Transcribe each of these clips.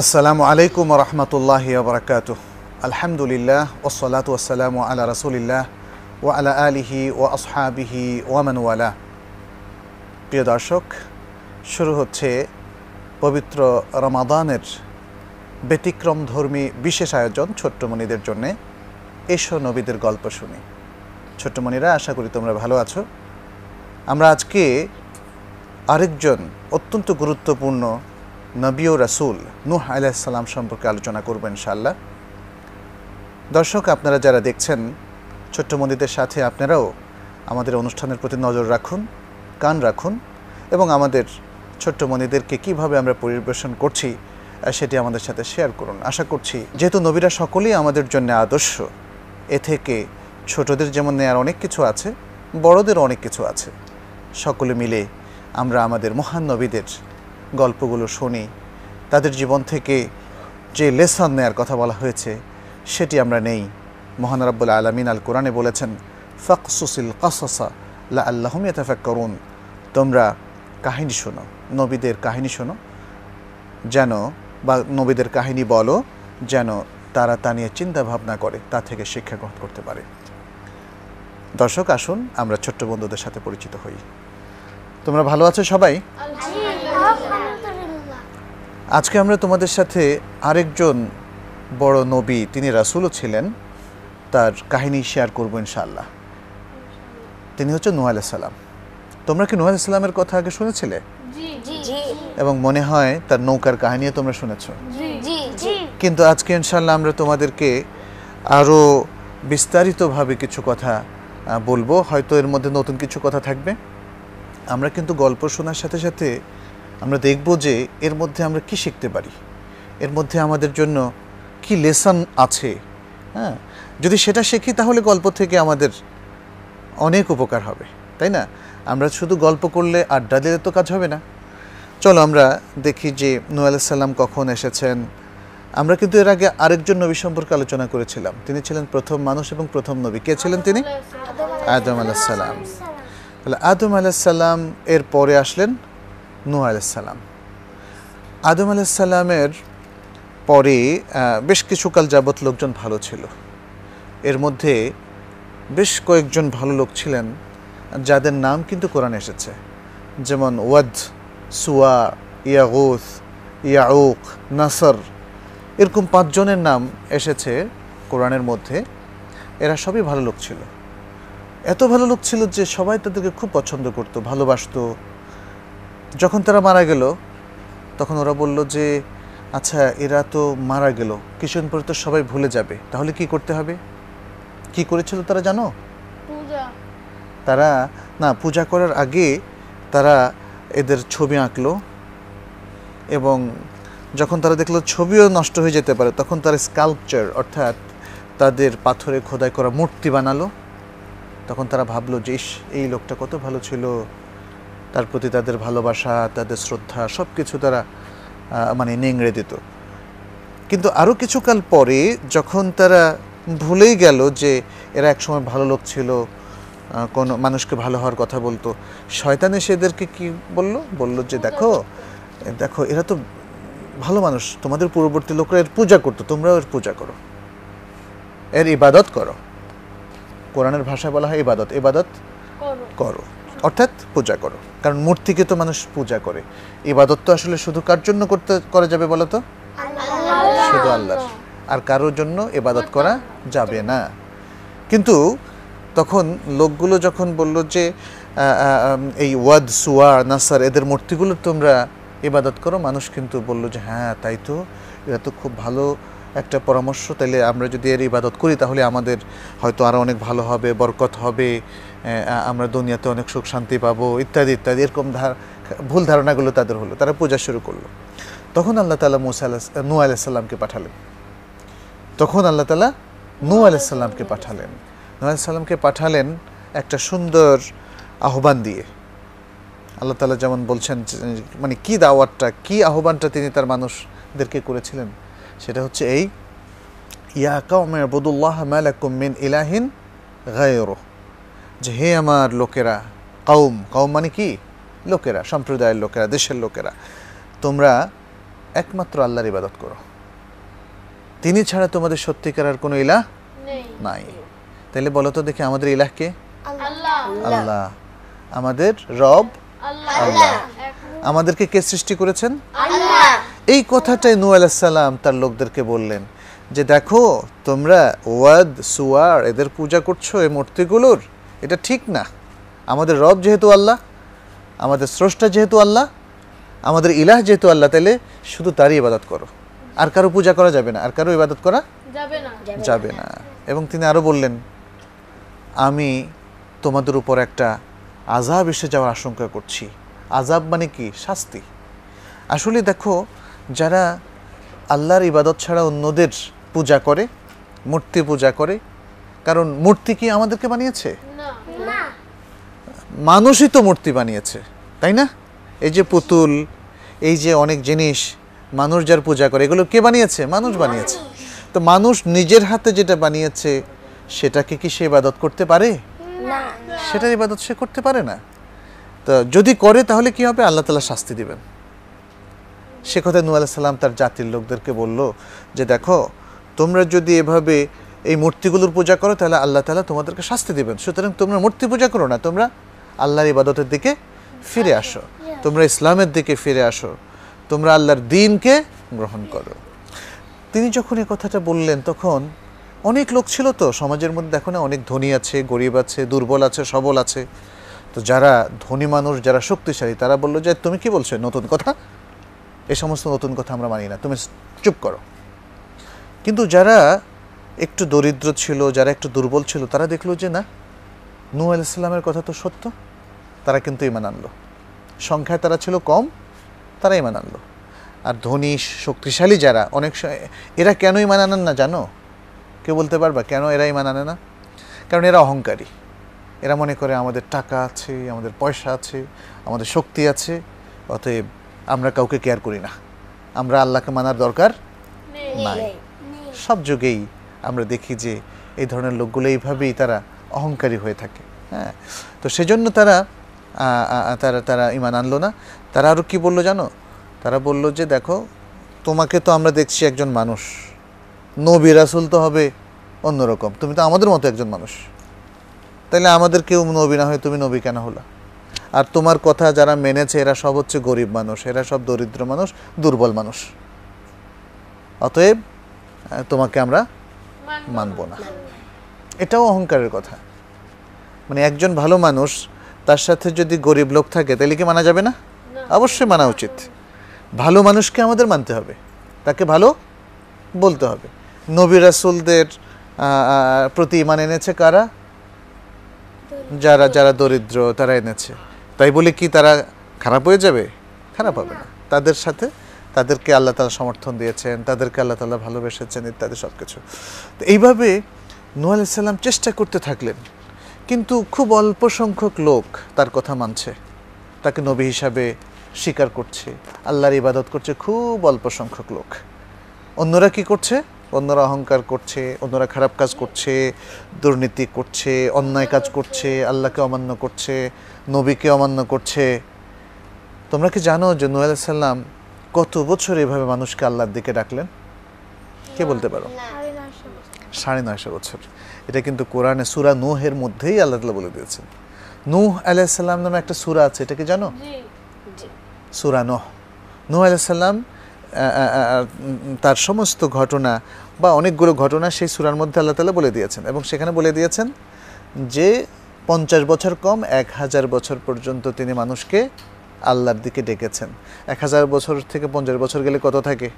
আসসালামু আলাইকুম রহমতুল্লাহ বরকাত আলহামদুলিল্লাহ ওসলাত ওসালাম আলা রসুলিল্লাহ ও আলা আলিহি ও আসহাবিহি ওয়ামান ওয়ালা প্রিয় দর্শক, শুরু হচ্ছে পবিত্র রমাদানের ব্যতিক্রম ধর্মী বিশেষ আয়োজন ছোট্টমণিদের জন্যে। এসো নবীদের গল্প শুনি। ছোট্টমণিরা, আশা করি তোমরা ভালো আছো। আমরা আজকে আরেকজন অত্যন্ত গুরুত্বপূর্ণ নবী ও রাসুল নূহ আলাইসাল্লাম সম্পর্কে আলোচনা করব ইনশাল্লাহ দর্শক, আপনারা যারা দেখছেন, ছোট্ট মন্দিরদের সাথে আপনারাও আমাদের অনুষ্ঠানের প্রতি নজর রাখুন, কান রাখুন এবং আমাদের ছোট্ট মন্দিরদেরকে কীভাবে আমরা পরিবেশন করছি সেটি আমাদের সাথে শেয়ার করুন। আশা করছি, যেহেতু নবীরা সকলেই আমাদের জন্য আদর্শ, এ থেকে ছোটদের যেমন নেয়ার অনেক কিছু আছে বড়দেরও অনেক কিছু আছে। সকলে মিলে আমরা আমাদের মহান নবীদের গল্পগুলো শুনি। তাদের জীবন থেকে যে লেসন নেয়ার কথা বলা হয়েছে, সেটি আমরা নেই। মহান রাব্বুল আলমিন আল কোরআনে বলেছেন, ফকসুসিল কসসা লা আল্লাহম করুন তোমরা কাহিনী শোনো, নবীদের কাহিনী শোনো, যেন বা নবীদের কাহিনী বলো, যেন তারা তা নিয়ে চিন্তা ভাবনা করে, তা থেকে শিক্ষা গ্রহণ করতে পারে। দর্শক, আসুন আমরা ছোট্ট বন্ধুদের সাথে পরিচিত হই। তোমরা ভালো আছো সবাই? আজকে আমরা তোমাদের সাথে আরেকজন বড় নবী তিনি রাসুলও ছিলেন তার কাহিনী শেয়ার করব ইনশাল্লাহ তিনি হচ্ছে নুহ সালাম। তোমরা কি নুহ সালামের কথা আগে শুনেছিলে? জি জি এবং মনে হয় তার নৌকার কাহিনীও তোমরা শুনেছ। জি জি জি। কিন্তু আজকে ইনশাল্লাহ আমরা তোমাদেরকে আরও বিস্তারিতভাবে কিছু কথা বলব। হয়তো এর মধ্যে নতুন কিছু কথা থাকবে। আমরা কিন্তু গল্প শোনার সাথে সাথে আমরা দেখব যে এর মধ্যে আমরা কি শিখতে পারি। এর মধ্যে আমাদের জন্য কি লেসন আছে। হ্যাঁ যদি সেটা শিখি তাহলে গল্প থেকে আমাদের অনেক উপকার হবে তাই না? আমরা শুধু গল্প করলে আড্ডা দিলে তো কাজ হবে না। চলো আমরা দেখি যে আলাইহিস সালাম কখন এসেছেন। আমরা কিন্তু এর আগে আরেকজন নবী সম্পর্কে আলোচনা করেছিলাম। তিনি ছিলেন প্রথম মানুষ এবং প্রথম নবী। কে ছিলেন তিনি? আদম আলাইসাল্লাম তাহলে আদম আলাইসাল্লাম এর পরে আসলেন নূহ আলাইসাল্লাম আদম আলাইসাল্লামের পরে বেশ কিছুকাল যাবৎ লোকজন ভালো ছিল। এর মধ্যে বেশ কয়েকজন ভালো লোক ছিলেন, যাদের নাম কিন্তু কোরআনে এসেছে। যেমন ওয়াদ, সুয়া, ইয়াগুস, ইয়াউক, নাসর, এরকম পাঁচজনের নাম এসেছে কোরআনের মধ্যে। এরা সবই ভালো লোক ছিল। এত ভালো লোক ছিল যে সবাই তাদেরকে খুব পছন্দ করতো, ভালোবাসতো। যখন তারা মারা গেল তখন ওরা বলল যে আচ্ছা এরা তো মারা গেল। কিছুদিন পরে তো সবাই ভুলে যাবে। তাহলে কি করতে হবে? কি করেছিল তারা জানো? তারা না পূজা করার আগে তারা এদের ছবি আঁকলো এবং যখন তারা দেখল ছবিও নষ্ট হয়ে যেতে পারে তখন তারা স্কাল্পচার অর্থাৎ তাদের পাথরে খোদাই করা মূর্তি বানালো। তখন তারা ভাবলো যে ইস এই লোকটা কত ভালো ছিল। তার প্রতি তাদের ভালোবাসা তাদের শ্রদ্ধা সব কিছু তারা মানে নেংড়ে দিত। কিন্তু আরও কিছুকাল পরে যখন তারা ভুলেই গেল যে এরা একসময় ভালো লোক ছিল কোনো মানুষকে ভালো হওয়ার কথা বলতো শয়তান এসে এদেরকে কি বলল? বলল যে দেখো দেখো এরা তো ভালো মানুষ তোমাদের পূর্ববর্তী লোকরা এর পূজা করতো তোমরাও এর পূজা করো। এর ইবাদত করো। কোরআনের ভাষায় বলা হয় ইবাদত ইবাদত করো। অর্থাৎ পূজা করো। কারণ মূর্তিকে তো মানুষ পূজা করে। ইবাদত তো আসলে শুধু কার জন্য করতে, করা যাবে বলো তো? শুধু আল্লাহর। আর কারোর জন্য ইবাদত করা যাবে না। কিন্তু তখন লোকগুলো যখন বলল যে এই ওয়াদ, সুয়া, নাসার, এদের মূর্তিগুলো তোমরা ইবাদত করো, মানুষ কিন্তু বলল যে হ্যাঁ তাই তো। এরা তো খুব ভালো একটা পরামর্শ তাহলে আমরা যদি এর ইবাদত করি, তাহলে আমাদের হয়তো আরও অনেক ভালো হবে, বরকত হবে আমরা দুনিয়াতে অনেক সুখ শান্তি পাবো, ইত্যাদি ইত্যাদি, এরকম ধার ভুল ধারণাগুলো তাদের হলো। তারা পূজা শুরু করল। তখন আল্লাহ তালা মুসা আলাহ নু আলাইসাল্লামকে পাঠালেন। তখন আল্লাহ তালা নু আলাইসাল্লামকে পাঠালেন। নু আলাইসাল্লামকে পাঠালেন একটা সুন্দর আহ্বান দিয়ে। আল্লাহ তালা যেমন বলছেন মানে কি দাওয়াতটা, কি আহ্বানটা তিনি তার মানুষদেরকে করেছিলেন? সেটা হচ্ছে এই ইয়া কাউমে আবুদুল্লাহ মালাকুম মিন ইলাহিন গায়রো যে হে আমার লোকেরা কাউম কাউম মানে কি? লোকেরা সম্প্রদায়ের লোকেরা দেশের লোকেরা তোমরা একমাত্র আল্লাহর ইবাদত করো। তিনি ছাড়া তোমাদের সত্যিকার আর কোনো ইলাহ নাই। তাহলে বলো তো দেখি আমাদের ইলাহকে আল্লাহ। আল্লাহ। আমাদের রব আল্লাহ। আল্লাহ। আমাদেরকে কে সৃষ্টি করেছেন? আল্লাহ। এই কথাটাই নূ আলাইসাল্লাম তার লোকদেরকে বললেন যে দেখো তোমরা ওয়াদ সুয়ার এদের পূজা করছ এই মূর্তিগুলোর। এটা ঠিক না। আমাদের রব যেহেতু আল্লাহ আমাদের স্রষ্টা যেহেতু আল্লাহ আমাদের ইলাহ যেহেতু আল্লাহ তাহলে শুধু তারই ইবাদত করো। আর কারও পূজা করা যাবে না আর কারও ইবাদত করা যাবে না। যাবে না। এবং তিনি আরও বললেন আমি তোমাদের উপর একটা আজাব এসে যাওয়ার আশঙ্কা করছি। আজাব মানে কি? শাস্তি। আসলে দেখো যারা আল্লাহর ইবাদত ছাড়া অন্যদের পূজা করে মূর্তি পূজা করে কারণ মূর্তি কি আমাদেরকে বানিয়েছে? মানুষই তো মূর্তি বানিয়েছে তাই না? এই যে পুতুল এই যে অনেক জিনিস মানুষ যার পূজা করে এগুলো কে বানিয়েছে? মানুষ বানিয়েছে। তো মানুষ নিজের হাতে যেটা বানিয়েছে সেটাকে কি সে ইবাদত করতে পারে? না। সেটার ইবাদত সে করতে পারে না। তো যদি করে তাহলে কি হবে? আল্লাহ তালা শাস্তি দিবেন। সে কথা নু সাল্লাম তার জাতির লোকদেরকে বলল যে দেখো, তোমরা যদি এভাবে এই মূর্তিগুলোর পূজা করো, তাহলে আল্লাহ তালা তোমাদেরকে শাস্তি দিবেন। সুতরাং তোমরা মূর্তি পূজা করো না, তোমরা আল্লাহর ইবাদতের দিকে ফিরে আসো। তোমরা ইসলামের দিকে ফিরে আসো। তোমরা আল্লাহর দিনকে গ্রহণ করো। তিনি যখন এই কথাটা বললেন, তখন অনেক লোক ছিল তো, সমাজের মধ্যে দেখো না অনেক ধনী আছে, গরিব আছে, দুর্বল আছে, সবল আছে। তো যারা ধনী মানুষ, যারা শক্তিশালী, তারা বলল যে, তুমি কি বলছো? নতুন কথা? এই সমস্ত নতুন কথা আমরা মানি না। তুমি চুপ করো। কিন্তু যারা একটু দরিদ্র ছিল, যারা একটু দুর্বল ছিল, তারা দেখল যে না নূ আলাইসাল্লামের কথা তো সত্য, তারা কিন্তু ইমান আনলো। সংখ্যায় তারা ছিল কম, তারা ইমান আনলো। আর ধনী, শক্তিশালী যারা, অনেক এরা কেন ইমান আনেন না জানো? কেউ বলতে পারবা, কেন এরা ইমান আনে না? কারণ এরা অহংকারী। এরা মনে করে আমাদের টাকা আছে, আমাদের পয়সা আছে, আমাদের শক্তি আছে, অতএব আমরা কাউকে কেয়ার করি না। আমরা আল্লাহকে মানার দরকার নাই। সব যুগেই আমরা দেখি যে এই ধরনের লোকগুলো এইভাবেই তারা অহংকারী হয়ে থাকে। হ্যাঁ তো সেজন্য তারা তারা তারা ইমান আনলো না। তারা আরও কি বলল জানো? তারা বলল যে দেখো তোমাকে তো আমরা দেখছি একজন মানুষ। নবী রাসুল তো হবে অন্যরকম। তুমি তো আমাদের মতো একজন মানুষ। তাহলে আমাদের কেউ নবী না হয়ে তুমি নবী কেন হলা? আর তোমার কথা যারা মেনেছে এরা সব হচ্ছে গরিব মানুষ এরা সব দরিদ্র মানুষ দুর্বল মানুষ। অতএব তোমাকে আমরা মানব না। এটাও অহংকারের কথা। মানে একজন ভালো মানুষ তার সাথে যদি গরিব লোক থাকে তাহলে কি মানা যাবে না? অবশ্যই মানা উচিত। ভালো মানুষকে আমাদের মানতে হবে। তাকে ভালো বলতে হবে। নবী রাসুলদের প্রতি ইমান এনেছে কারা? যারা যারা দরিদ্র তারা এনেছে। তাই বলে কি তারা খারাপ হয়ে যাবে? খারাপ হবে না। তাদের সাথে তাদেরকে আল্লাহ তালা সমর্থন দিয়েছেন, তাদেরকে আল্লাহ তালা ভালোবেসেছেন, ইত্যাদি সব কিছু তো এইভাবে নূ আলাইসাল্লাম চেষ্টা করতে থাকলেন, কিন্তু খুব অল্প সংখ্যক লোক তার কথা মানছে। তাকে নবী হিসাবে স্বীকার করছে, আল্লাহর ইবাদত করছে খুব অল্প সংখ্যক লোক। অন্যরা কি করছে? অন্যরা অহংকার করছে, অন্যরা খারাপ কাজ করছে, দুর্নীতি করছে, অন্যায় কাজ করছে, আল্লাহকে অমান্য করছে নবীকে অমান্য করছে। তোমরা কি জানো যে নূহ আলাইহিস সালাম কত বছর এভাবে মানুষকে আল্লাহর দিকে ডাকলেন? কে বলতে পারো? সাড়ে নয়শো বছর। এটা কিন্তু কোরআনে সুরা নূহের মধ্যেই আল্লাহ তাআলা বলে দিয়েছেন। নূহ আলাইসাল্লাম নামে একটা সুরা আছে এটা কি জানো? জি সুরা নোহ। নূহ আলাইসাল্লাম তার সমস্ত ঘটনা বা অনেকগুলো ঘটনা সেই সুরার মধ্যে আল্লাহ তালা বলে দিয়েছেন। এবং সেখানে বলে দিয়েছেন যে পঞ্চাশ বছর কম এক হাজার বছর পর্যন্ত তিনি মানুষকে আল্লাহর দিকে ডেকেছেন। এক হাজার বছর থেকে পঞ্চাশ বছর গেলে কত থাকে?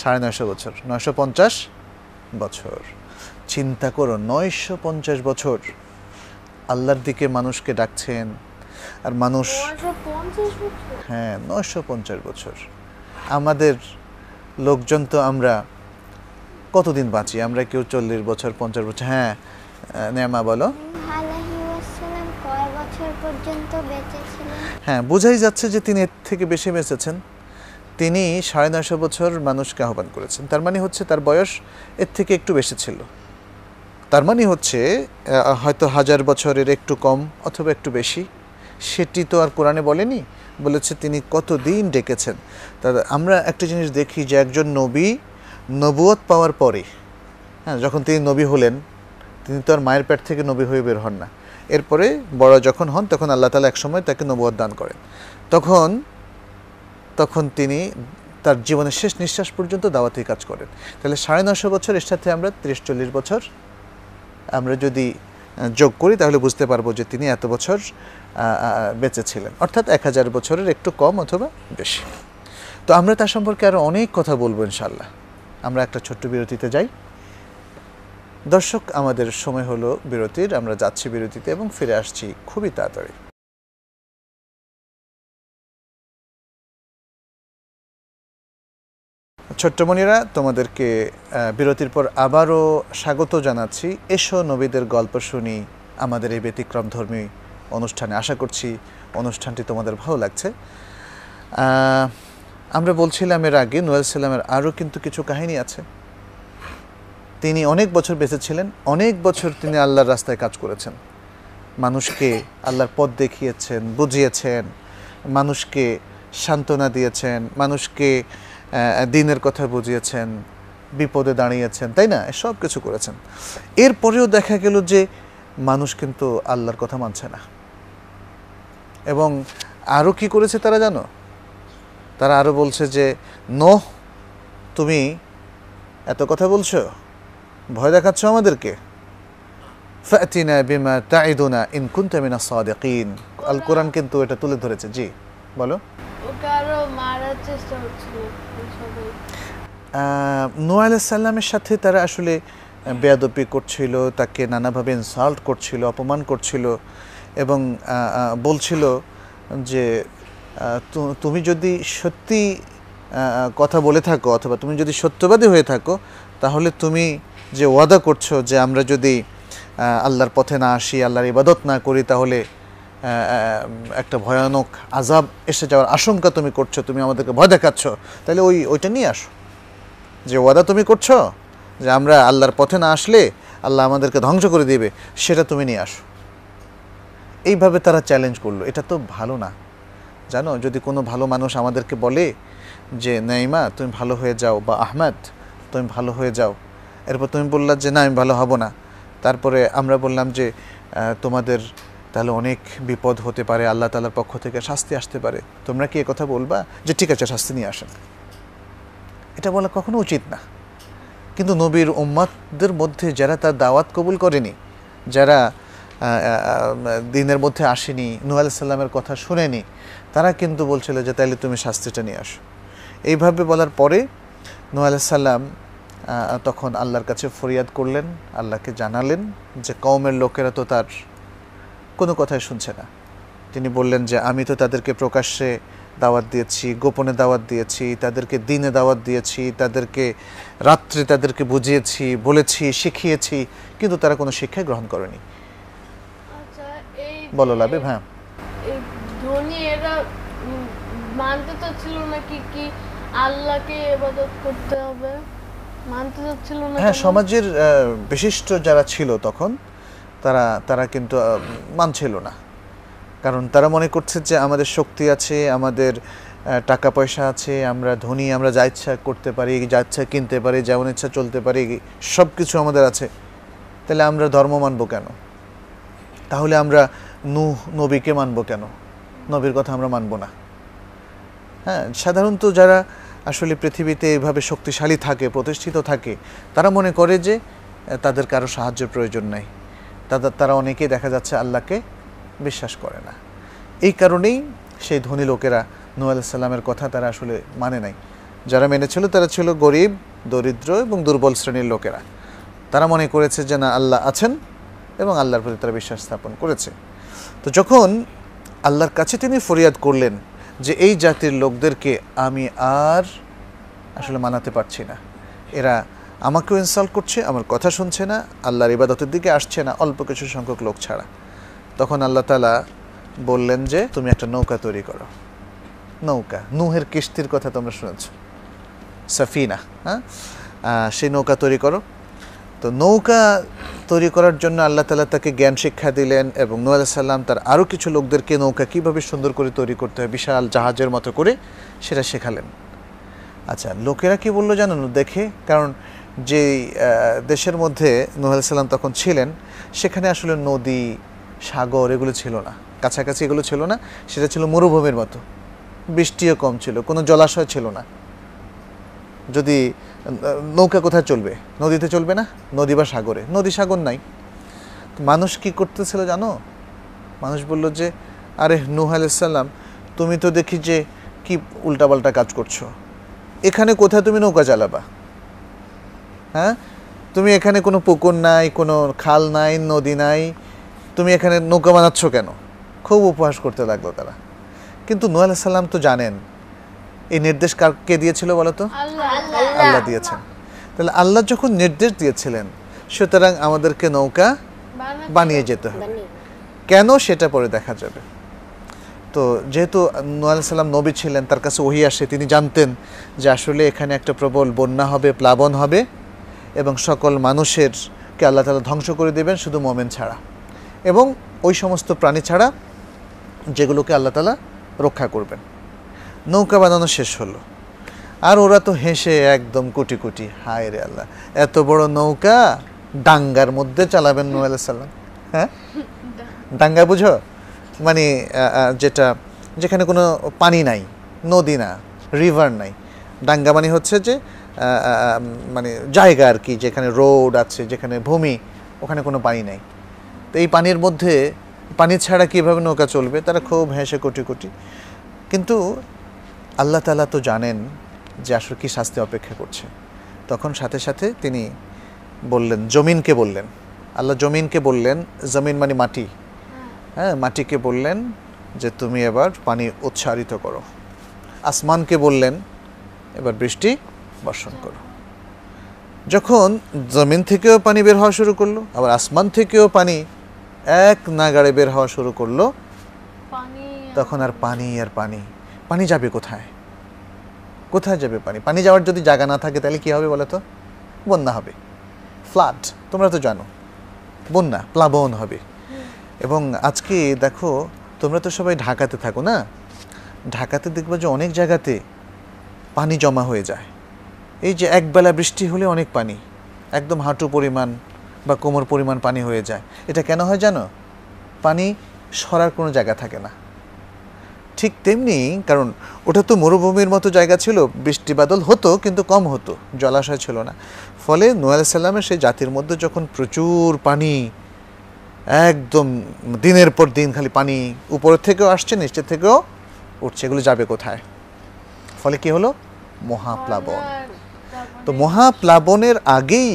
সাড়ে নয়শো বছর নয়শো পঞ্চাশ বছর। চিন্তা করো নয়শো পঞ্চাশ বছর আল্লাহর দিকে মানুষকে ডাকছেন আর মানুষ হ্যাঁ নয়শো পঞ্চাশ বছর। আমাদের লোকজন তো আমরা কতদিন বাঁচি? আমরা কেউ চল্লিশ বছর পঞ্চাশ বছর হ্যাঁ নেমা বলো। পর্যন্ত হ্যাঁ বোঝাই যাচ্ছে যে তিনি এর থেকে বেশি বেঁচেছেন। তিনি সাড়ে নয়শো বছর মানুষকে আহ্বান করেছেন। তার মানে হচ্ছে তার বয়স এর থেকে একটু বেশি ছিল। তার মানে হচ্ছে হয়তো হাজার বছরের একটু কম অথবা একটু বেশি। সেটি তো আর কোরআনে বলেনি। বলেছে তিনি কতদিন ডেকেছেন। তা আমরা একটা জিনিস দেখি যে একজন নবী নবুয়ত পাওয়ার পরে হ্যাঁ যখন তিনি নবী হলেন, তিনি তো আর মায়ের পেট থেকে নবী হয়ে বের হন না। এরপরে বড় যখন হন, তখন আল্লাহ তালা একসময় তাকে নবুয়ত দান করেন। তখন তখন তিনি তার জীবনের শেষ নিঃশ্বাস পর্যন্ত দাওয়াতি কাজ করেন। তাহলে সাড়ে নশো বছর, এর সাথে আমরা তিরিশ চল্লিশ বছর আমরা যদি যোগ করি, তাহলে বুঝতে পারব যে তিনি এত বছর বেঁচে ছিলেন। অর্থাৎ এক হাজার বছরের একটু কম অথবা বেশি। তো আমরা তার সম্পর্কে আরও অনেক কথা বলব ইনশাল্লাহ আমরা একটা ছোট্ট বিরতিতে যাই। দর্শক, আমাদের সময় হলো বিরতির। আমরা যাচ্ছি বিরতিতে এবং ফিরে আসছি খুবই তাড়াতাড়ি। ছোট্টমণিরা তোমাদেরকে বিরতির পর আবারও স্বাগত জানাচ্ছি। এসো নবীদের গল্প শুনি আমাদের এই ব্যতিক্রম ধর্মী অনুষ্ঠানে। আশা করছি অনুষ্ঠানটি তোমাদের ভালো লাগছে। আমরা বলছিলাম এর আগে নোয়েল সালামের আরও কিন্তু কিছু কাহিনী আছে। তিনি অনেক বছর বেঁচে ছিলেন, অনেক বছর তিনি আল্লাহর রাস্তায় কাজ করেছেন। মানুষকে আল্লাহর পথ দেখিয়েছেন, বুঝিয়েছেন, মানুষকে সান্ত্বনা দিয়েছেন, মানুষকে দিনের কথা বুঝিয়েছেন, বিপদে দাঁড়িয়েছেন, তাই না? সব কিছু করেছেন। এরপরেও দেখা গেল যে মানুষ কিন্তু আল্লাহর কথা মানছে না। এবং আরও কি করেছে তারা জানো? তারা আরও বলছে যে, নোহ, তুমি এত কথা বলছো? ভয় দেখাচ্ছ আমাদেরকে? ফাতিনা বিমা তাইদুনা ইন কুনতা মিনাস সাদিকিন। আল কোরআন কিন্তু এটা তুলে ধরেছে জি বলো। নোয়া আলাইসাল্লামের সাথে তারা আসলে বেয়াদপি করছিল তাকে নানাভাবে ইনসাল্ট করছিল অপমান করছিল এবং বলছিল যে তুমি যদি সত্যি কথা বলে থাকো অথবা তুমি যদি সত্যবাদী হয়ে থাকো তাহলে তুমি যে ওয়াদা করছ যে আমরা যদি আল্লাহর পথে না আসি, আল্লাহর ইবাদত না করি, তাহলে একটা ভয়ানক আজাব এসে যাওয়ার আশঙ্কা তুমি করছ, তুমি আমাদেরকে ভয় দেখাচ্ছ, তাহলে ওই, ওইটা নিয়ে আসো। যে ওয়াদা তুমি করছ, যে আমরা আল্লাহর পথে না আসলে আল্লাহ আমাদেরকে ধ্বংস করে দিবে, সেটা তুমি নিয়ে আসো। এইভাবে তারা চ্যালেঞ্জ করল। এটা তো ভালো না। জানো, যদি কোনো ভালো মানুষ আমাদেরকে বলে যে, নাইমা, তুমি ভালো হয়ে যাও বা আহমেদ, তুমি ভালো হয়ে যাও এরপর তুমি বললা যে, না, আমি ভালো হব না। তারপরে আমরা বললাম যে তোমাদের তাহলে অনেক বিপদ হতে পারে, আল্লাহ তালার পক্ষ থেকে শাস্তি আসতে পারে। তোমরা কি কথা বলবা যে, ঠিক আছে, শাস্তি নিয়ে আসেন এটা বলা কখনো উচিত না। কিন্তু নবীর উম্মাদদের মধ্যে যারা তার দাওয়াত কবুল করেনি, যারা দিনের মধ্যে আসেনি, নূহ সাল্লামের কথা শুনেনি, তারা কিন্তু বলছিল যে, তাইলে তুমি শাস্তিটা নিয়ে আসো। এইভাবে বলার পরে নূহ সাল্লাম তখন আল্লাহর কাছে ফরিয়াদ করলেন আল্লাহকে জানালেন যে কওমের লোকেরা তো তার কোনো কথাই শুনছে না। তিনি বললেন যে আমি তো তাদেরকে প্রকাশ্যে দাওয়াত দিয়েছি গোপনে দাওয়াত দিয়েছি তাদেরকে দিনে দাওয়াত দিয়েছি তাদেরকে রাত্রে তাদেরকে বুঝিয়েছি বলেছি শিখিয়েছি কিন্তু তারা কোনো শিক্ষাই গ্রহণ করেনি। আচ্ছা বলো লাবিব হ্যাঁ। এই ধনী এরা উম, মানতে চাচ্ছিল নাকি কি আল্লাহকে ইবাদত করতে হবে? মানতে চাচ্ছিল না হ্যাঁ সমাজের বিশিষ্ট যারা ছিল তখন তারা তারা কিন্তু মানছিল না। কারণ তারা মনে করছে যে আমাদের শক্তি আছে আমাদের টাকা পয়সা আছে আমরা ধনী আমরা যা ইচ্ছা করতে পারি যা ইচ্ছা কিনতে পারি যেমন ইচ্ছা চলতে পারি সব কিছু আমাদের আছে। তাহলে আমরা ধর্ম মানব কেন? তাহলে আমরা নূহ নবীকে মানব কেন? নবীর কথা আমরা মানব না। হ্যাঁ সাধারণত যারা আসলে পৃথিবীতে এভাবে শক্তিশালী থাকে, প্রতিষ্ঠিত থাকে, তারা মনে করে যে তাদের কারও সাহায্যের প্রয়োজন নাই। তাদের তারা অনেকেই দেখা যাচ্ছে আল্লাহকে বিশ্বাস করে না। এই কারণেই সেই ধনী লোকেরা নূহ সাল্লামের কথা তারা আসলে মানে নাই। যারা মেনেছিল, তারা ছিল গরিব, দরিদ্র এবং দুর্বল শ্রেণির লোকেরা। তারা মনে করেছে যে, না, আল্লাহ আছেন এবং আল্লাহর প্রতি তারা বিশ্বাস স্থাপন করেছে। তো যখন আল্লাহর কাছে তিনি ফরিয়াদ করলেন যে এই জাতির লোকদেরকে আমি আর আসলে মানাতে পারছি না। এরা আমাকেও ইনসাল্ট করছে, আমার কথা শুনছে না, আল্লাহর ইবাদতের দিকে আসছে না, অল্প কিছু সংখ্যক লোক ছাড়া। তখন আল্লাহ তালা বললেন যে, তুমি একটা নৌকা তৈরি করো। নৌকা, নুহের কিস্তির কথা তোমরা শুনেছ। সাফিনা হ্যাঁ? সেই নৌকা তৈরি করো। তো নৌকা তৈরি করার জন্য আল্লাহ তালা তাকে জ্ঞান শিক্ষা দিলেন এবং আলাইহিস সাল্লাম তার আরও কিছু লোকদেরকে নৌকা কীভাবে সুন্দর করে তৈরি করতে হয়, বিশাল জাহাজের মতো করে সেটা শেখালেন। আচ্ছা লোকেরা কি বলল জানেন? দেখে, কারণ যে দেশের মধ্যে নূহ আলাইহিস সাল্লাম তখন ছিলেন, সেখানে আসলে নদী, সাগর এগুলো ছিল না। কাছাকাছি এগুলো ছিল না, সেটা ছিল মরুভূমির মতো। বৃষ্টিও কম ছিল, কোনো জলাশয় ছিল না। যদি নৌকা কোথায় চলবে? নদীতে চলবে না? নদী বা সাগরে? নদী, সাগর নাই। মানুষ কি করতেছিল জানো? মানুষ বলল যে, আরে, নূহ আলাইসাল্লাম তুমি তো দেখি যে কি উল্টাপাল্টা কাজ করছ। এখানে কোথায় তুমি নৌকা চালাবা? হ্যাঁ? তুমি এখানে কোনো পুকুর নাই, কোনো খাল নাই, নদী নাই। তুমি এখানে নৌকা বানাচ্ছ কেন? খুব উপহাস করতে লাগল তারা। কিন্তু নূহ আলাইহিস সাল্লাম তো জানেন এই নির্দেশ কার কে দিয়েছিল বলো তো আল্লাহ। আল্লাহ দিয়েছেন। তাহলে আল্লাহ যখন নির্দেশ দিয়েছিলেন সুতরাং আমাদেরকে নৌকা বানিয়ে যেতে হবে। কেন সেটা পরে দেখা যাবে? তো যেহেতু নূহ আলাইহিস সালাম নবী ছিলেন তার কাছে ওহি আসে তিনি জানতেন যে আসলে এখানে একটা প্রবল বন্যা হবে প্লাবন হবে এবং সকল মানুষের কে আল্লাহ তালা ধ্বংস করে দেবেন শুধু মোমেন ছাড়া। এবং ওই সমস্ত প্রাণী ছাড়া যেগুলোকে আল্লাহ তালা রক্ষা করবেন। নৌকা বানানো শেষ হলো। আর ওরা তো হেসে একদম কুটি কুটি, হায় রে আল্লাহ, এত বড় নৌকা ডাঙ্গার মধ্যে চালাবেন নূহ আলাইহিস সালাম হ্যাঁ? ডাঙ্গা বুঝো? মানে যেটা, যেখানে কোনো পানি নাই, নদী না রিভার নাই। ডাঙ্গা মানে হচ্ছে যে মানে জায়গা আর কি, যেখানে রোড আছে, যেখানে ভূমি, ওখানে কোনো পানি নাই। তো এই পানির মধ্যে, পানি ছাড়া কীভাবে নৌকা চলবে? তারা খুব হেসে কোটি কোটি। কিন্তু আল্লাহ তালা তো জানেন যে আসলে কী শাস্তি অপেক্ষা করছে। তখন সাথে সাথে তিনি বললেন জমিনকে বললেন। আল্লাহ জমিনকে বললেন জমিন মানে মাটি। হ্যাঁ মাটিকে বললেন যে তুমি এবার পানি উচ্চারিত করো। আসমানকে বললেন এবার বৃষ্টি বর্ষণ করো। যখন জমিন থেকেও পানি বের হওয়া শুরু করল আবার আসমান থেকেও পানি এক নাগাড়ে বের হওয়া শুরু করল তখন আর পানি আর পানি পানি যাবে কোথায়? কোথায় যাবে পানি? পানি যাওয়ার যদি জায়গা না থাকে, তাহলে কি হবে বলো তো বন্যা হবে। ফ্লাড তোমরা তো জানো। বন্যা, প্লাবন হবে। এবং আজকে দেখো, তোমরা তো সবাই ঢাকাতে থাকো, না? ঢাকাতে দেখবে যে অনেক জায়গাতে পানি জমা হয়ে যায়। এই যে একবেলা বৃষ্টি হলে অনেক পানি। একদম হাঁটু পরিমাণ বা কোমর পরিমাণ পানি হয়ে যায়। এটা কেন হয় জানো? পানি সরার কোনো জায়গা থাকে না। ঠিক তেমনি, কারণ ওটা তো মরুভূমির মতো জায়গা ছিল, বৃষ্টি বাদল হতো কিন্তু কম হতো, জলাশয় ছিল না। ফলে নোয়াল সাল্লামের সেই জাতির মধ্যে যখন প্রচুর পানি, একদম দিনের পর দিন খালি পানি উপরের থেকেও আসছে নিচের থেকেও উঠছে, এগুলো যাবে কোথায়? ফলে কি হলো? মহাপ্লাবন। তো মহাপ্লাবনের আগেই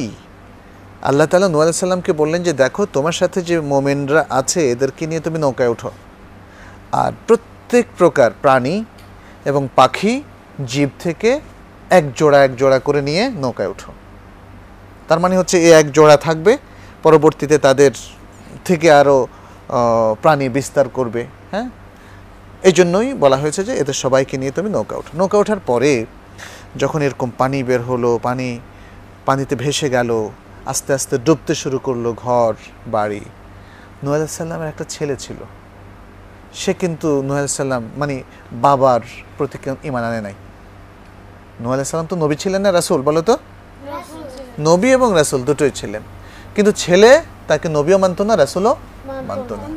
আল্লাহ তালা আলাইহিস সাল্লামকে বললেন যে, দেখো, তোমার সাথে যে মোমেনরা আছে, এদেরকে নিয়ে তুমি নৌকায় ওঠো। আর প্রত্যেক প্রকার প্রাণী এবং পাখি জীব থেকে এক জোড়া এক জোড়া করে নিয়ে নৌকায় উঠো তার মানে হচ্ছে এ এক জোড়া থাকবে, পরবর্তীতে তাদের থেকে আরও প্রাণী বিস্তার করবে হ্যাঁ? এই জন্যই বলা হয়েছে যে এদের সবাইকে নিয়ে তুমি নৌকা ওঠো। নৌকা ওঠার পরে যখন এরকম পানি বের হলো, পানি, পানিতে ভেসে গেল, আস্তে আস্তে ডুবতে শুরু করল ঘর, বাড়ি নুহ সাল্লামের একটা ছেলে ছিল। সে কিন্তু নুহ সাল্লাম মানে বাবার প্রতি ইমান আনে নাই। নুহ সাল্লাম তো নবী ছিলেন না, রাসুল? বলো তো। নবী এবং রাসুল দুটোই ছিলেন। কিন্তু ছেলে তাকে নবীও মানত না, রাসুলও মানত না।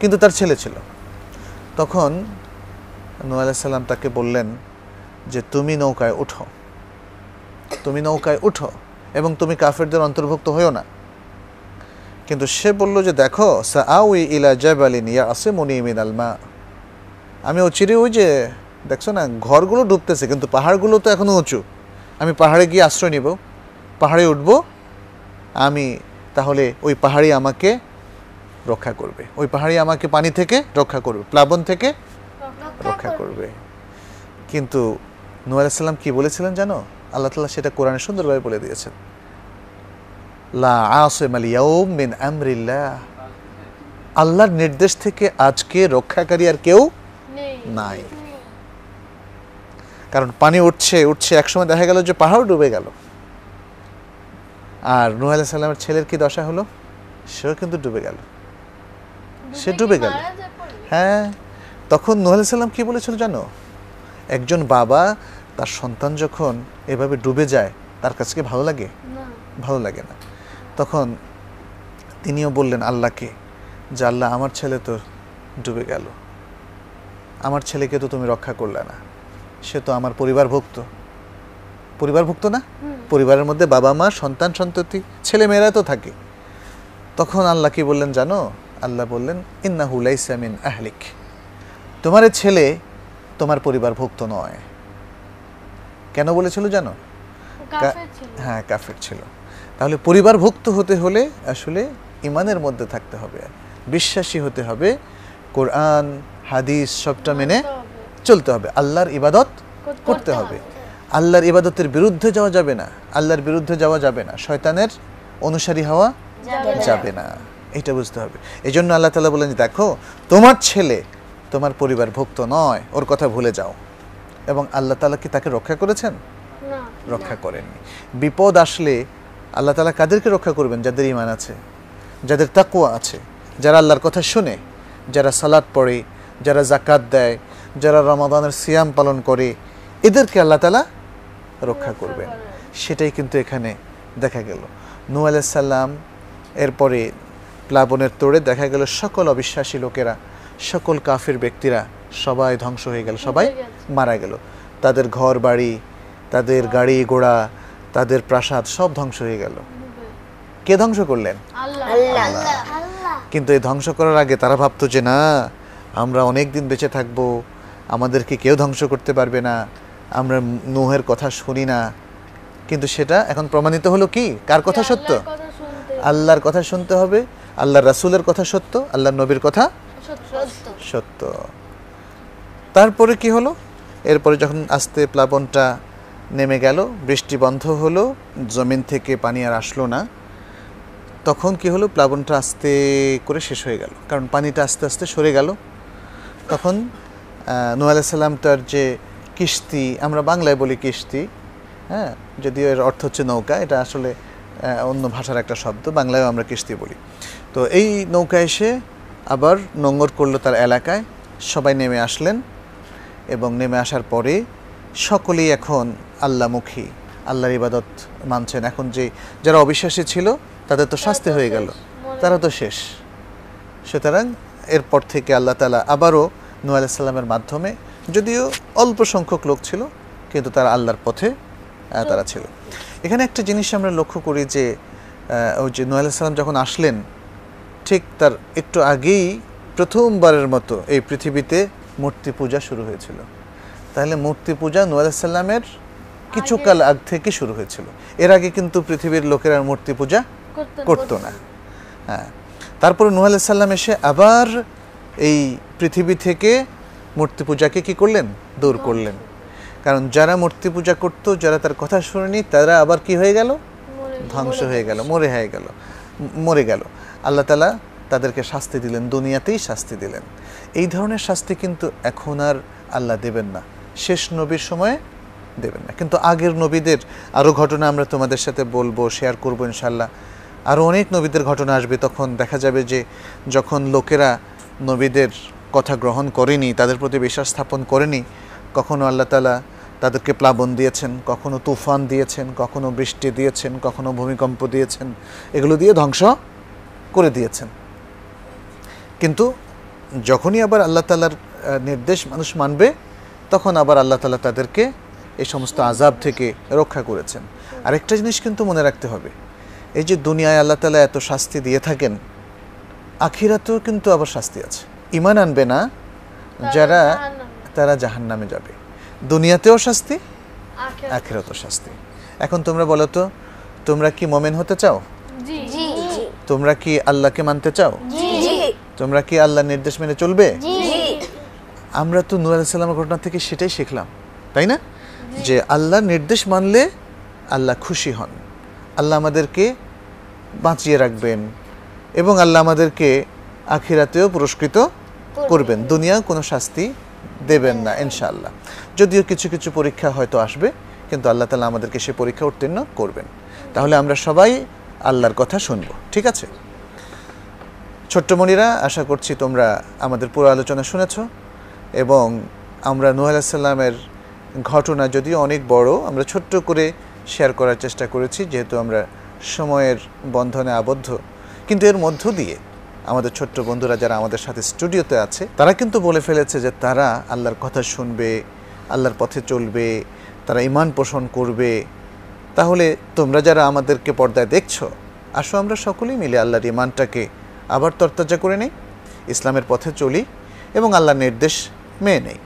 কিন্তু তার ছেলে ছিল। তখন আলাইহিস সাল্লাম তাকে বললেন যে, তুমি নৌকায় উঠো। তুমি নৌকায় উঠো এবং তুমি কাফেরদের অন্তর্ভুক্ত হয়েও না। কিন্তু সে বলল যে, দেখো সাউই ইলা জাবালিন ইয়া আসিমুনি মিনাল আলমা আমি অচিরে ওই যে, দেখছ না, ঘরগুলো ডুবতেছে, কিন্তু পাহাড়গুলো তো এখনও উঁচু। আমি পাহাড়ে গিয়ে আশ্রয় নিব, পাহাড়ে উঠব, আমি তাহলে ওই পাহাড়ি আমাকে রক্ষা করবে। ওই পাহাড়ি আমাকে পানি থেকে রক্ষা করবে, প্লাবন থেকে রক্ষা করবে। কিন্তু নূহ আলাইহিস সালাম কি বলেছিলেন জানো? আল্লাহ তাআলা সেটা কোরআনে সুন্দরভাবে বলে দিয়েছেন। লা মিন আমরিল্লাহ। আল্লাহর নির্দেশ থেকে আজকে রক্ষাকারী আর কেউ নাই। কারণ পানি উঠছে উঠছে একসময় দেখা গেল যে পাহাড় ডুবে গেল। আর নূহ আলাইহিস সালামের ছেলের কি দশা হলো? সেও কিন্তু ডুবে গেল। সে ডুবে গেল? হ্যাঁ তখন নূহ আলাইহিস সালাম কি বলেছিল জানো? একজন বাবা তার সন্তান যখন এভাবে ডুবে যায় তার কাছে কি ভালো লাগে? ভালো লাগে না। তখন তিনিও বললেন আল্লাহকে যে আল্লাহ আমার ছেলে তো ডুবে গেল। আমার ছেলেকে তো তুমি রক্ষা করলে না। সে তো আমার পরিবারভুক্ত। পরিবারভুক্ত না? পরিবারের মধ্যে বাবা মা সন্তান সন্ততি ছেলে মেয়েরা তো থাকে। তখন আল্লাহ কি বললেন জানো? আল্লাহ বললেন ইন্না হুলাইসা মিন আহলিক। তোমার ছেলে তোমার পরিবারভুক্ত নয়। কেন বলেছিল জানো? হ্যাঁ কাফের ছিল। তাহলে পরিবারভুক্ত হতে হলে আসলে ইমানের মধ্যে থাকতে হবে। বিশ্বাসী হতে হবে। কোরআন হাদিস সবটা মেনে চলতে হবে। আল্লাহর ইবাদত করতে হবে। আল্লাহর ইবাদতের বিরুদ্ধে যাওয়া যাবে না। আল্লাহর বিরুদ্ধে যাওয়া যাবে না। শয়তানের অনুসারী হওয়া যাবে না। এটা বুঝতে হবে। এই জন্য আল্লাহ তালা বলেন যে, দেখো তোমার ছেলে তোমার পরিবারভুক্ত নয়। ওর কথা ভুলে যাও। এবং আল্লাহ তালা কি তাকে রক্ষা করেছেন? রক্ষা করেননি। বিপদ আসলে আল্লাহ তালা কাদেরকে রক্ষা করবেন যাদের ইমান আছে যাদের তাকুয়া আছে যারা আল্লাহর কথা শুনে যারা সালাদ পড়ে যারা জাকাত দেয় যারা রমাদানের সিয়াম পালন করে এদেরকে আল্লাহ তালা রক্ষা করবেন। সেটাই কিন্তু এখানে দেখা গেল। নূ আলাইসাল্লাম এরপরে প্লাবনের তোড়ে দেখা গেল সকল অবিশ্বাসী লোকেরা সকল কাফির ব্যক্তিরা সবাই ধ্বংস হয়ে গেল সবাই মারা গেল। তাদের ঘর বাড়ি তাদের গাড়ি ঘোড়া তাদের প্রাসাদ সব ধ্বংস হয়ে গেল। কে ধ্বংস করলেন? আল্লাহ। আল্লাহ। কিন্তু এই ধ্বংস করার আগে তারা ভাবতো যে না আমরা অনেক দিন বেঁচে থাকব আমাদেরকে কেউ ধ্বংস করতে পারবে না আমরা নোহের কথা শুনি না। কিন্তু সেটা এখন প্রমাণিত হলো কি? কার কথা সত্য? আল্লাহর কথা শুনতে। আল্লাহর কথা শুনতে হবে আল্লাহর রাসূলের কথা সত্য আল্লাহর নবীর কথা সত্য। সত্য। তারপরে কি হলো? এরপরে যখন আস্তে প্লাবনটা নেমে গেল, বৃষ্টি বন্ধ হলো, জমিন থেকে পানি আর আসলো না। তখন কি হলো, প্লাবনটা আস্তে করে শেষ হয়ে গেল, কারণ পানিটা আস্তে আস্তে সরে গেল। তখন নু আলাইসাল্লাম তার যে কিস্তি, আমরা বাংলায় বলি কিস্তি হ্যাঁ যদিও এর অর্থ হচ্ছে নৌকা, এটা আসলে অন্য ভাষার একটা শব্দ, বাংলায়ও আমরা কিস্তি বলি। তো এই নৌকা এসে আবার নোংর করল তার এলাকায়, সবাই নেমে আসলেন এবং নেমে আসার পরে সকলেই এখন আল্লাহমুখী আল্লাহর ইবাদত মানছেন। এখন যে যারা অবিশ্বাসী ছিল তাদের তো শাস্তি হয়ে গেল। তারা তো শেষ। সুতরাং এরপর থেকে আল্লাহ তালা আবারও নু আলাইসাল্লামের মাধ্যমে যদিও অল্প সংখ্যক লোক ছিল কিন্তু তারা আল্লাহর পথে তারা ছিল। এখানে একটা জিনিস আমরা লক্ষ্য করি যে ওই যে নু আলাইসাল্লাম যখন আসলেন ঠিক তার একটু আগেই প্রথমবারের মতো এই পৃথিবীতে মূর্তি পূজা শুরু হয়েছিল। তাহলে মূর্তি পূজা নু আলাইসাল্লামের কিছুকাল আগ থেকে শুরু হয়েছিল। এর আগে কিন্তু পৃথিবীর লোকেরা মূর্তি পূজা করতে না। হ্যাঁ। তারপরে নূহ আলাইহিস সাল্লাম এসে আবার এই পৃথিবী থেকে মূর্তি পূজাকে কি করলেন? দূর করলেন। কারণ যারা মূর্তি পূজা করতো যারা তার কথা শুনেনি তারা আবার কি হয়ে গেল? ধ্বংস হয়ে গেল মরে হয়ে গেল মরে গেল। আল্লাহ তালা তাদেরকে শাস্তি দিলেন দুনিয়াতেই শাস্তি দিলেন। এই ধরনের শাস্তি কিন্তু এখন আর আল্লাহ দেবেন না। শেষ নবীর সময়ে দেবেন না। কিন্তু আগের নবীদের আরও ঘটনা আমরা তোমাদের সাথে বলব শেয়ার করব ইনশাল্লাহ আরও অনেক নবীদের ঘটনা আসবে। তখন দেখা যাবে যে যখন লোকেরা নবীদের কথা গ্রহণ করেনি, তাদের প্রতি বিশ্বাস স্থাপন করেনি, কখনো আল্লাহ তালা তাদেরকে প্লাবন দিয়েছেন, কখনো তুফান দিয়েছেন, কখনো বৃষ্টি দিয়েছেন, কখনো ভূমিকম্প দিয়েছেন, এগুলো দিয়ে ধ্বংস করে দিয়েছেন। কিন্তু যখনই আবার আল্লাহ তালার নির্দেশ মানুষ মানবে তখন আবার আল্লাহ তালা তাদেরকে এই সমস্ত আজাব থেকে রক্ষা করেছেন। আরেকটা জিনিস কিন্তু মনে রাখতে হবে এই যে দুনিয়ায় আল্লাহ তালা এত শাস্তি দিয়ে থাকেন আখিরাতেও কিন্তু আবার শাস্তি আছে। ইমান আনবে না যারা তারা জাহান নামে যাবে। দুনিয়াতেও শাস্তি আখের আখিরাতেও শাস্তি। এখন তোমরা বলো তো তোমরা কি মোমেন হতে চাও? জি। জি জি। তোমরা কি আল্লাহকে মানতে চাও? তোমরা কি আল্লাহ নির্দেশ মেনে চলবে? জি। আমরা তো নূর আলাইসাল্লামের ঘটনা থেকে সেটাই শিখলাম তাই না? যে আল্লাহর নির্দেশ মানলে আল্লাহ খুশি হন। আল্লাহ আমাদেরকে বাঁচিয়ে রাখবেন এবং আল্লাহ আমাদেরকে আখিরাতেও পুরস্কৃত করবেন। দুনিয়া কোনো শাস্তি দেবেন না ইনশাআল্লাহ। যদিও কিছু কিছু পরীক্ষা হয়তো আসবে কিন্তু আল্লাহ তালা আমাদেরকে সে পরীক্ষা উত্তীর্ণ করবেন। তাহলে আমরা সবাই আল্লাহর কথা শুনব ঠিক আছে? ছোট্টমণিরা আশা করছি তোমরা আমাদের পুরো আলোচনা শুনেছ। এবং আমরা নূহ আলাইসাল্লামের ঘটনা যদিও অনেক বড়, আমরা ছোট্ট করে শেয়ার করার চেষ্টা করেছি, যেহেতু আমরা সময়ের বন্ধনে আবদ্ধ। কিন্তু এর মধ্য দিয়ে আমাদের ছোট্ট বন্ধুরা যারা আমাদের সাথে স্টুডিওতে আছে, তারা কিন্তু বলে ফেলেছে যে তারা আল্লাহর কথা শুনবে, আল্লাহর পথে চলবে, তারা ইমান পোষণ করবে। তাহলে তোমরা যারা আমাদেরকে পর্দায় দেখছ, আসো আমরা সকলেই মিলে আল্লাহর ইমানটাকে আবার তরতাজা করে নেই, ইসলামের পথে চলি এবং আল্লাহর নির্দেশ মেনে নেই।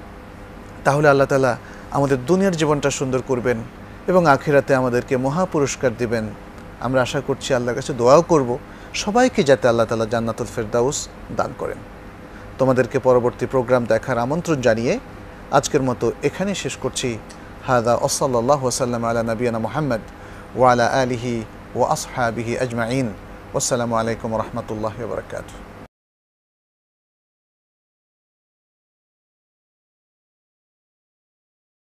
তাহলে আল্লাহ তালা আমাদের দুনিয়ার জীবনটা সুন্দর করবেন এবং আখিরাতে আমাদেরকে মহা পুরস্কার দিবেন। আমরা আশা করছি আল্লাহর কাছে দোয়াও করব। সবাইকে যাতে আল্লাহ তালা জান্নাতুল ফেরদাউস দান করেন। তোমাদেরকে পরবর্তী প্রোগ্রাম দেখার আমন্ত্রণ জানিয়ে আজকের মতো এখানেই শেষ করছি। হাদা ওসল্লাহ ওসাল্লাম আলা নবীনা মোহাম্মদ ওয়ালা আলিহি ও আসহাবিহি আজমাইন। আসসালামু আলাইকুম রহমতুল্লাহ বরকাত